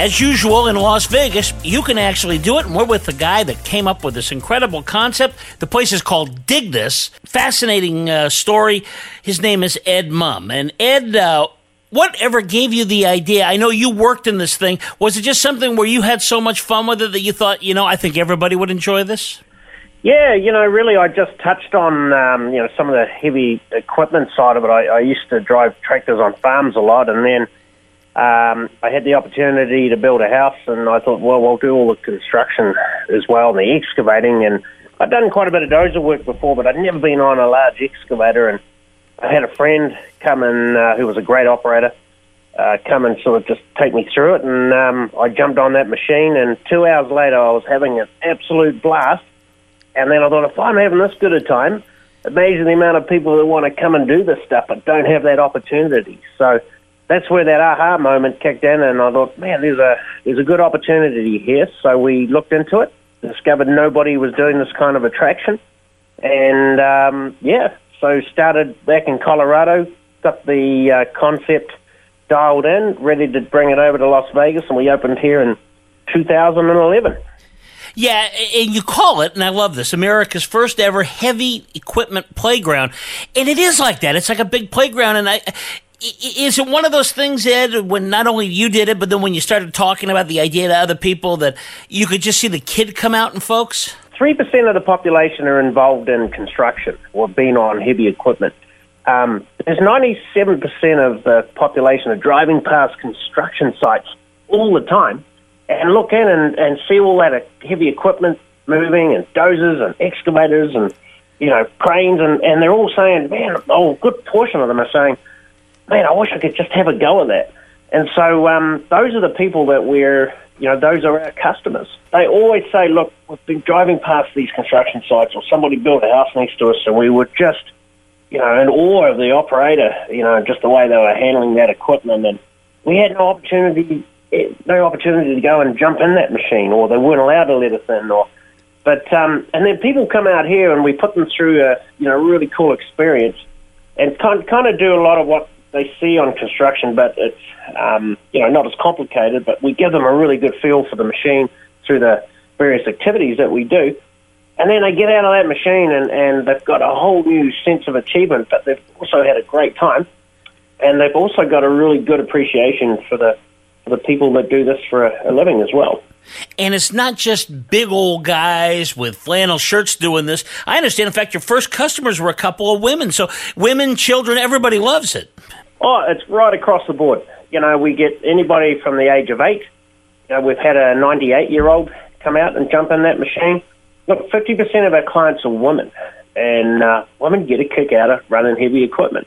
As usual in Las Vegas, you can actually do it, and we're with the guy that came up with this incredible concept. The place is called Dig This. Fascinating uh, story. His name is Ed Mumm. And Ed, uh, whatever gave you the idea? I know you worked in this thing. Was it just something where you had so much fun with it that you thought, you know, I think everybody would enjoy this? Yeah, you know, really, I just touched on um, you know some of the heavy equipment side of it. I, I used to drive tractors on farms a lot, and then um, I had the opportunity to build a house, and I thought, well, we'll do all the construction as well, and the excavating. And I'd done quite a bit of dozer work before, but I'd never been on a large excavator. And I had a friend come in uh, who was a great operator, uh, come and sort of just take me through it. And um, I jumped on that machine, and two hours later, I was having an absolute blast. And then I thought, if I'm having this good a time, imagine the amount of people that want to come and do this stuff but don't have that opportunity. So that's where that aha moment kicked in, and I thought, man, there's a there's a good opportunity here. So we looked into it, discovered nobody was doing this kind of attraction, and um, yeah, so started back in Colorado, got the uh, concept dialed in, ready to bring it over to Las Vegas, and we opened here in 2011. Yeah, and you call it, and I love this, America's first ever heavy equipment playground. And it is like that. It's like a big playground, and I is it one of those things, Ed, when not only you did it, but then when you started talking about the idea to other people that you could just see the kid come out and folks? 3% of the population are involved in construction or been on heavy equipment. Um, there's 97% of the population are driving past construction sites all the time and look in and, and see all that heavy equipment moving and dozers and excavators and, you know, cranes. And, and they're all saying, man, oh, good portion of them are saying, man, I wish I could just have a go at that. And so um, those are the people that we're, you know, those are our customers. They always say, look, we've been driving past these construction sites or somebody built a house next to us and we were just, you know, in awe of the operator, you know, just the way they were handling that equipment. And we had no opportunity, no opportunity to go and jump in that machine or they weren't allowed to let us in or, but, um, and then people come out here and we put them through a, you know, really cool experience and kind, kind of do a lot of what they see on construction, but it's um, you know not as complicated. But we give them a really good feel for the machine through the various activities that we do, and then they get out of that machine and, and they've got a whole new sense of achievement. But they've also had a great time, and they've also got a really good appreciation for the for the people that do this for a, a living as well. And it's not just big old guys with flannel shirts doing this. I understand. In fact, your first customers were a couple of women. So women, children, everybody loves it. Oh, it's right across the board. You know, we get anybody from the age of eight. You know, we've had a 98 year old come out and jump in that machine. Look, 50% of our clients are women, and uh, women get a kick out of running heavy equipment.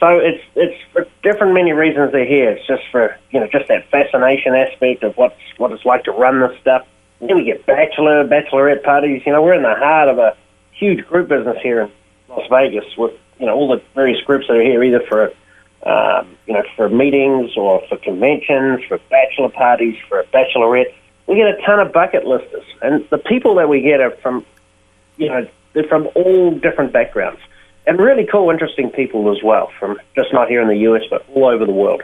So it's it's for different many reasons they're here. It's just for you know just that fascination aspect of what's what it's like to run this stuff. And then we get bachelor bachelorette parties. You know, we're in the heart of a huge group business here in Las Vegas with you know all the various groups that are here either for um, you know, for meetings or for conventions, for bachelor parties, for a bachelorette. We get a ton of bucket listers, and the people that we get are from, you know, they're from all different backgrounds, and really cool, interesting people as well, from just not here in the U.S. but all over the world.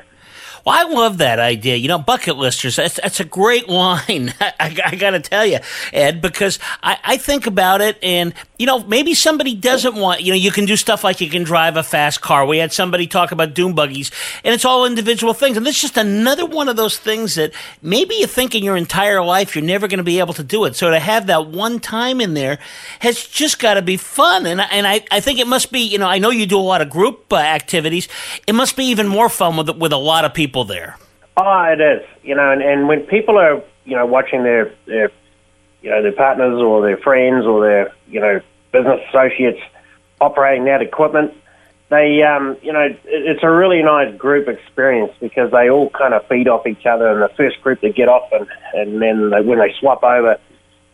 Well, I love that idea. You know, bucket listers, that's, that's a great line. I, I got to tell you, Ed, because I, I think about it and, you know, maybe somebody doesn't want, you know, you can do stuff like you can drive a fast car. We had somebody talk about dune buggies and it's all individual things. And this is just another one of those things that maybe you think in your entire life you're never going to be able to do it. So to have that one time in there has just got to be fun. And, and I, I think it must be, you know, I know you do a lot of group uh, activities. It must be even more fun with, with a lot of people people there. Oh, it is. You know, and, and when people are, you know, watching their, their you know, their partners or their friends or their, you know, business associates operating that equipment. They, um, you know, it, it's a really nice group experience because they all kind of feed off each other. And the first group that get off, and and then they, when they swap over,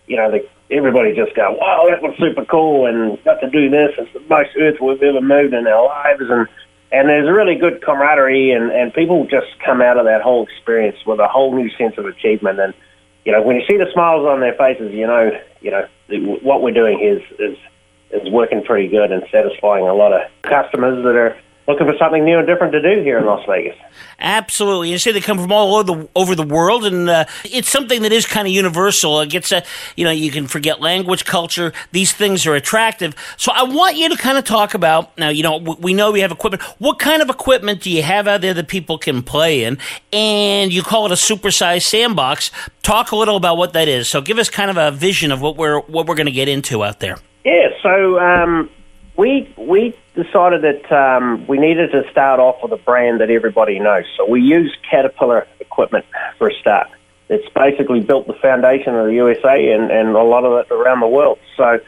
you know, they, everybody just go, "Wow, that was super cool!" and got to do this. It's the most earth we've ever moved in our lives, and and there's really good camaraderie, and and people just come out of that whole experience with a whole new sense of achievement. And you know, when you see the smiles on their faces, you know, you know, what we're doing is is is working pretty good and satisfying a lot of customers that are looking for something new and different to do here in Las Vegas. Absolutely. You say they come from all over the, over the world, and uh, it's something that is kind of universal. It gets a, you know, you can forget language, culture. These things are attractive. So I want you to kind of talk about now. You know, we know we have equipment. What kind of equipment do you have out there that people can play in? And you call it a supersized sandbox. Talk a little about what that is. So give us kind of a vision of what we're what we're going to get into out there. Yeah. So um, we we decided that um, we needed to start off with a brand that everybody knows. So we use Caterpillar equipment for a start. It's basically built the foundation of the USA and, and a lot of it around the world. So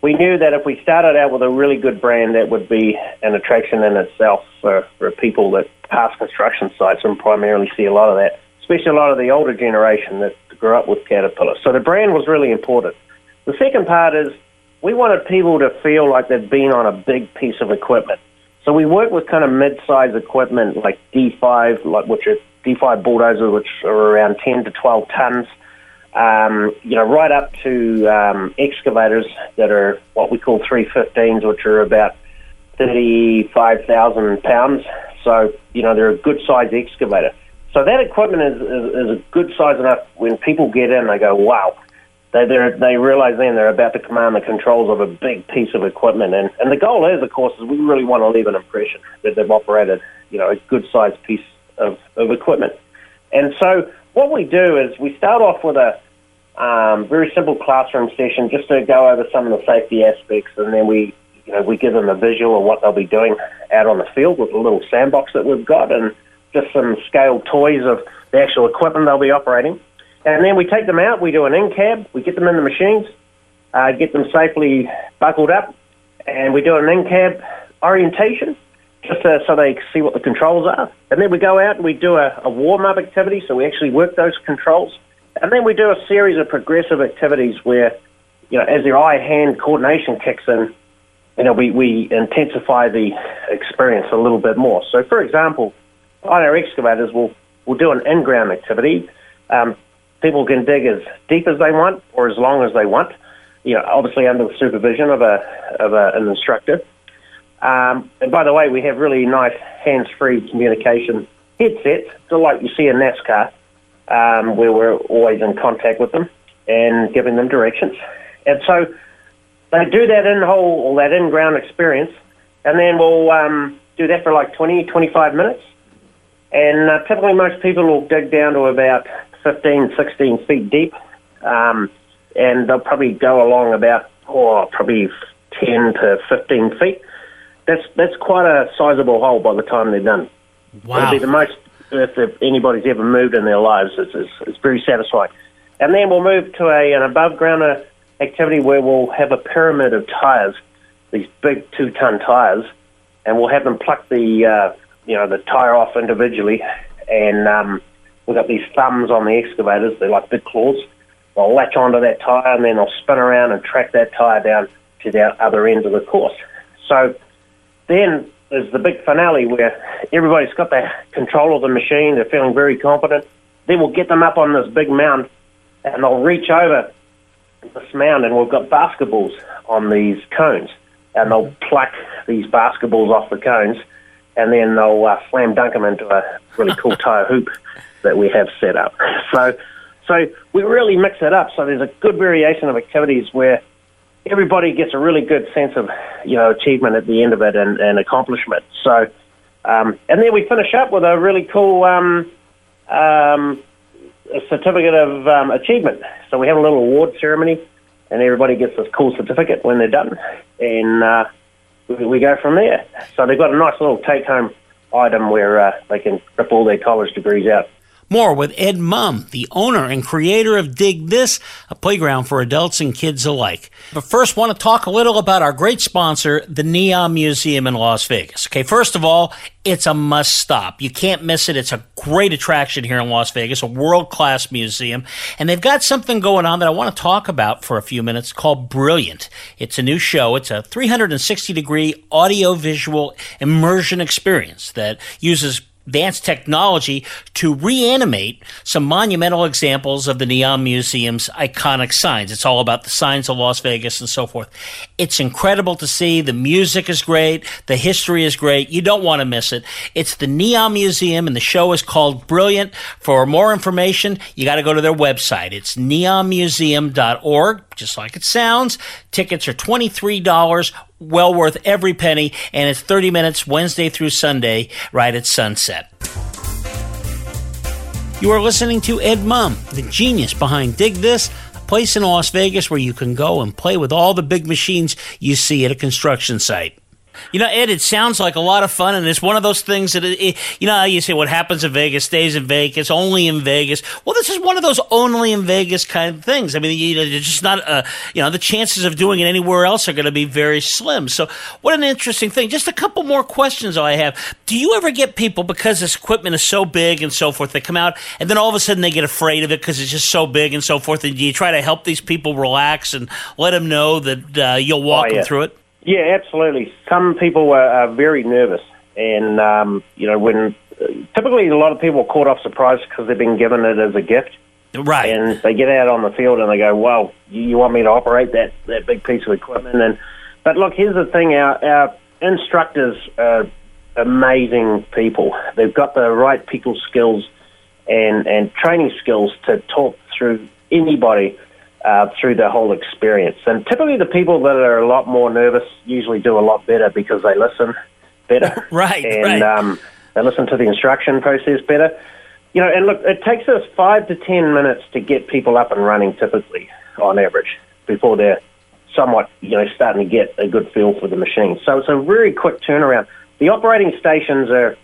we knew that if we started out with a really good brand, that would be an attraction in itself for, for people that pass construction sites and primarily see a lot of that, especially a lot of the older generation that grew up with Caterpillar. So the brand was really important. The second part is we wanted people to feel like they've been on a big piece of equipment. So we work with kind of mid-size equipment like D5, like which are D5 bulldozers, which are around 10 to 12 tons. Um, you know, right up to um, excavators that are what we call 315s, which are about 35,000 pounds. So, you know, they're a good size excavator. So that equipment is, is, is a good size enough when people get in, they go, wow, they they realize then they're about to command the controls of a big piece of equipment, and and the goal is, of course, is we really want to leave an impression that they've operated, you know, a good sized piece of of equipment. And so what we do is we start off with a um, very simple classroom session just to go over some of the safety aspects, and then we you know we give them a visual of what they'll be doing out on the field with a little sandbox that we've got, and just some scale toys of the actual equipment they'll be operating. And then we take them out, we do an in cab, we get them in the machines, uh, get them safely buckled up, and we do an in cab orientation just uh, so they see what the controls are. And then we go out and we do a, a warm up activity, so we actually work those controls. And then we do a series of progressive activities where, you know, as their eye hand coordination kicks in, you know, we, we intensify the experience a little bit more. So, for example, on our excavators, we'll, we'll do an in ground activity. Um, people can dig as deep as they want or as long as they want. You know, obviously under the supervision of a of a, an instructor. Um, and by the way, we have really nice hands-free communication headsets, so like you see in NASCAR, um, where we're always in contact with them and giving them directions. And so they do that in hole or that in ground experience, and then we'll um, do that for like 20, 25 minutes. And uh, typically, most people will dig down to about 15, 16 feet deep, um, and they'll probably go along about oh, probably 10 to 15 feet. That's that's quite a sizable hole by the time they're done. Wow. It'll be the most earth if anybody's ever moved in their lives. It's, it's, it's very satisfying. And then we'll move to a, an above ground uh, activity where we'll have a pyramid of tires, these big two ton tires, and we'll have them pluck the uh, you know the tire off individually, and um, We've got these thumbs on the excavators. They're like big claws. They'll latch onto that tyre and then they'll spin around and track that tyre down to the other end of the course. So then there's the big finale where everybody's got their control of the machine. They're feeling very confident. Then we'll get them up on this big mound and they'll reach over this mound and we've got basketballs on these cones and they'll pluck these basketballs off the cones and then they'll uh, slam dunk them into a really cool tire hoop that we have set up. So, so we really mix it up. So there's a good variation of activities where everybody gets a really good sense of you know achievement at the end of it and, and accomplishment. So, um, and then we finish up with a really cool um, um, a certificate of um, achievement. So we have a little award ceremony, and everybody gets this cool certificate when they're done, and uh, we, we go from there. So they've got a nice little take home item where uh, they can rip all their college degrees out More with Ed Mumm, the owner and creator of Dig This, a playground for adults and kids alike. But first, want to talk a little about our great sponsor, the Neon Museum in Las Vegas. Okay, first of all, it's a must stop. You can't miss it. It's a great attraction here in Las Vegas, a world class museum. And they've got something going on that I want to talk about for a few minutes called Brilliant. It's a new show. It's a 360 degree audio visual immersion experience that uses advanced technology to reanimate some monumental examples of the Neon Museum's iconic signs. It's all about the signs of Las Vegas and so forth. It's incredible to see. The music is great. The history is great. You don't want to miss it. It's the Neon Museum, and the show is called Brilliant. For more information, you got to go to their website. It's neonmuseum.org, just like it sounds. Tickets are $23 well worth every penny, and it's 30 minutes Wednesday through Sunday, right at sunset. You are listening to Ed Mumm, the genius behind Dig This, a place in Las Vegas where you can go and play with all the big machines you see at a construction site. You know, Ed, it sounds like a lot of fun, and it's one of those things that, it, it, you know, you say what happens in Vegas stays in Vegas, only in Vegas. Well, this is one of those only in Vegas kind of things. I mean, you know, it's just not, uh, you know, the chances of doing it anywhere else are going to be very slim. So, what an interesting thing. Just a couple more questions I have. Do you ever get people, because this equipment is so big and so forth, they come out and then all of a sudden they get afraid of it because it's just so big and so forth, and do you try to help these people relax and let them know that uh, you'll walk Oh, yeah. them through it? Yeah, absolutely. Some people are, are very nervous, and um, you know, when typically a lot of people are caught off surprise because they've been given it as a gift, Right. and they get out on the field and they go, "Well, you, you want me to operate that that big piece of equipment?" And but look, here's the thing: our our instructors are amazing people. They've got the right people skills and and training skills to talk through anybody uh, through the whole experience. And typically, the people that are a lot more nervous usually do a lot better because they listen better. Right, and right. Um, they listen to the instruction process better. You know, and look, it takes us five to ten minutes to get people up and running, typically on average, before they're somewhat, you know, starting to get a good feel for the machine. So it's a very quick turnaround. The operating stations are,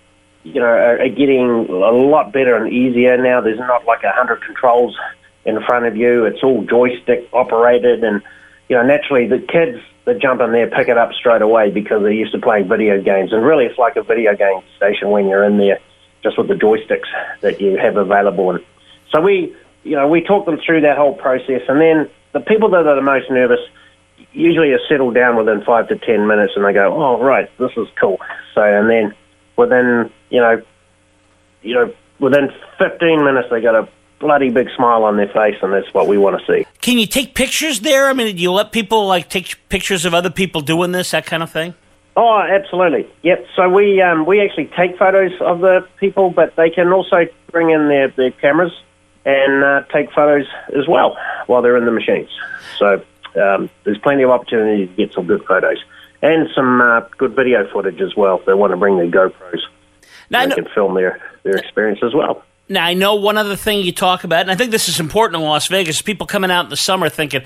you know, are, are getting a lot better and easier now. There's not like a hundred controls in front of you. It's all joystick operated, and you know, naturally the kids that jump in there pick it up straight away because they're used to playing video games. And really, it's like a video game station when you're in there, just with the joysticks that you have available. And so we, you know, we talk them through that whole process, and then the people that are the most nervous usually are settled down within five to ten minutes, and they go, "Oh, right, this is cool." So, and then within, you know, you know, within fifteen minutes, they got a bloody big smile on their face, and that's what we want to see. Can you take pictures there? I mean, do you let people like take pictures of other people doing this, that kind of thing? Oh, absolutely. Yep. So we um, we actually take photos of the people, but they can also bring in their, their cameras and uh, take photos as well while they're in the machines. So um, there's plenty of opportunity to get some good photos and some uh, good video footage as well. If they want to bring their GoPros, Now, they know, can film their, their experience as well. Now, I know one other thing you talk about, and I think this is important in Las Vegas. People coming out in the summer thinking,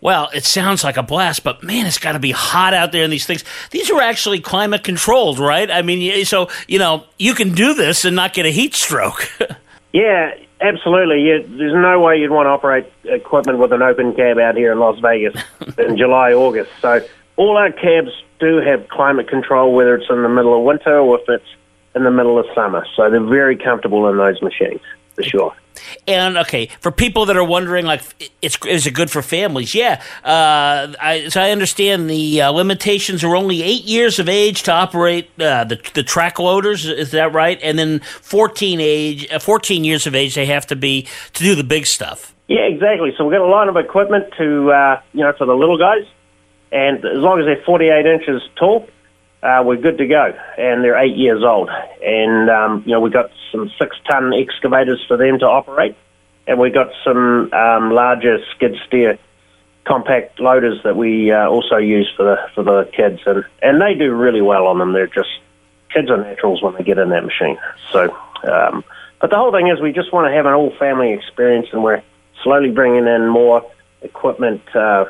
well, it sounds like a blast, but man, it's got to be hot out there in these things. These are actually climate controlled, right? I mean, so, you know, you can do this and not get a heat stroke. Yeah, absolutely. You, there's no way you'd want to operate equipment with an open cab out here in Las Vegas in July, August. So all our cabs do have climate control, whether it's in the middle of winter or if it's in the middle of summer. So they're very comfortable in those machines, for sure. And okay, for people that are wondering, like, it's is it good for families? Yeah. Uh, I, as I understand, the uh, limitations are only eight years of age to operate uh, the the track loaders. Is that right? And then fourteen age, uh, fourteen years of age, they have to be to do the big stuff. Yeah, exactly. So we've got a line of equipment to, uh, you know, for the little guys. And as long as they're 48 inches tall, uh, we're good to go. And they're eight years old. And, um, you know, we've got some six ton excavators for them to operate. And we've got some um, larger skid steer compact loaders that we uh, also use for the, for the kids. And, and they do really well on them. They're just kids are naturals when they get in that machine. So, um, but the whole thing is we just want to have an all family experience, and we're slowly bringing in more equipment uh,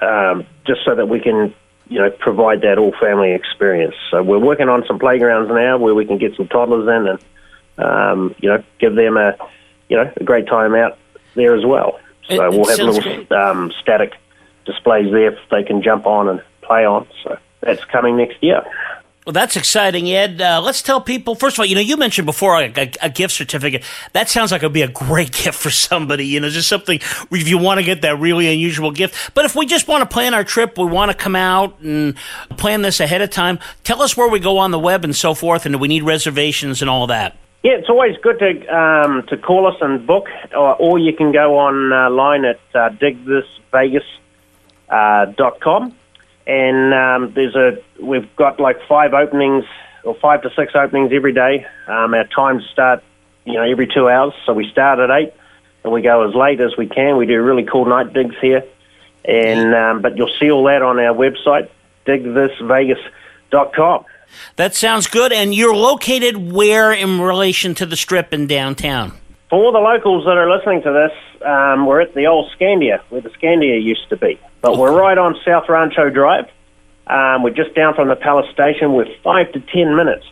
um, just so that we can, you know, provide that all family experience. So we're working on some playgrounds now where we can get some toddlers in and um, you know, give them a, you know, a great time out there as well. So It- it we'll have little um, static displays there they can jump on and play on. So that's coming next year. Well, that's exciting, Ed. Uh, let's tell people. First of all, you know, you mentioned before a, a, a gift certificate. That sounds like it'd be a great gift for somebody. You know, just something if you want to get that really unusual gift. But if we just want to plan our trip, we want to come out and plan this ahead of time. Tell us where we go on the web and so forth, and do we need reservations and all that. Yeah, it's always good to um, to call us and book, or, or you can go online at uh, digthisvegas.com. Uh, dot com. And um, there's a we've got like five openings or five to six openings every day. Um, our times start, you know, every two hours. So we start at eight and we go as late as we can. We do really cool night digs here, and um, but you'll see all that on our website, digthisvegas.com. That sounds good. And you're located where in relation to the strip in downtown? For the locals that are listening to this, um, we're at the old Scandia, where the Scandia used to be. But we're right on South Rancho Drive. Um, we're just down from the Palace Station. We're five to ten minutes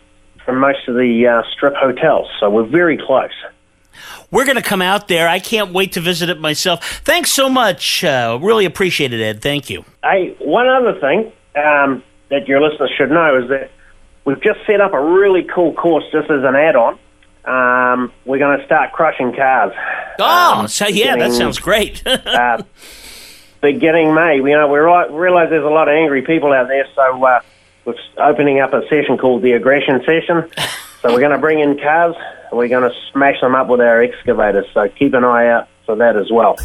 from most of the uh, strip hotels, so we're very close. We're going to come out there. I can't wait to visit it myself. Thanks so much. Uh, really appreciate it, Ed. Thank you. Hey, one other thing um, that your listeners should know is that we've just set up a really cool course just as an add-on. Um, we're going to start crushing cars. Oh, Um, so yeah, that sounds great. uh, beginning May. You know, we realize there's a lot of angry people out there, so uh, we're opening up a session called the aggression session. so we're going to bring in cars and we're going to smash them up with our excavators. So keep an eye out for that as well.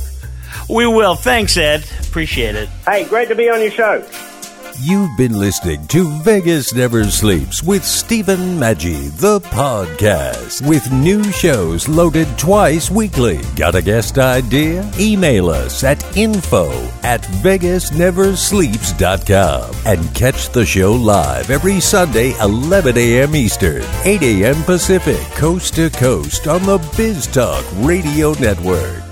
we will. Thanks, Ed. Appreciate it. Hey, great to be on your show. You've been listening to Vegas Never Sleeps with Stephen Maggi, the podcast, with new shows loaded twice weekly. Got a guest idea? Email us at info at vegasneversleeps.com and catch the show live every Sunday, 11 a.m. Eastern, 8 a.m. Pacific, coast to coast on the Biz Talk Radio Network.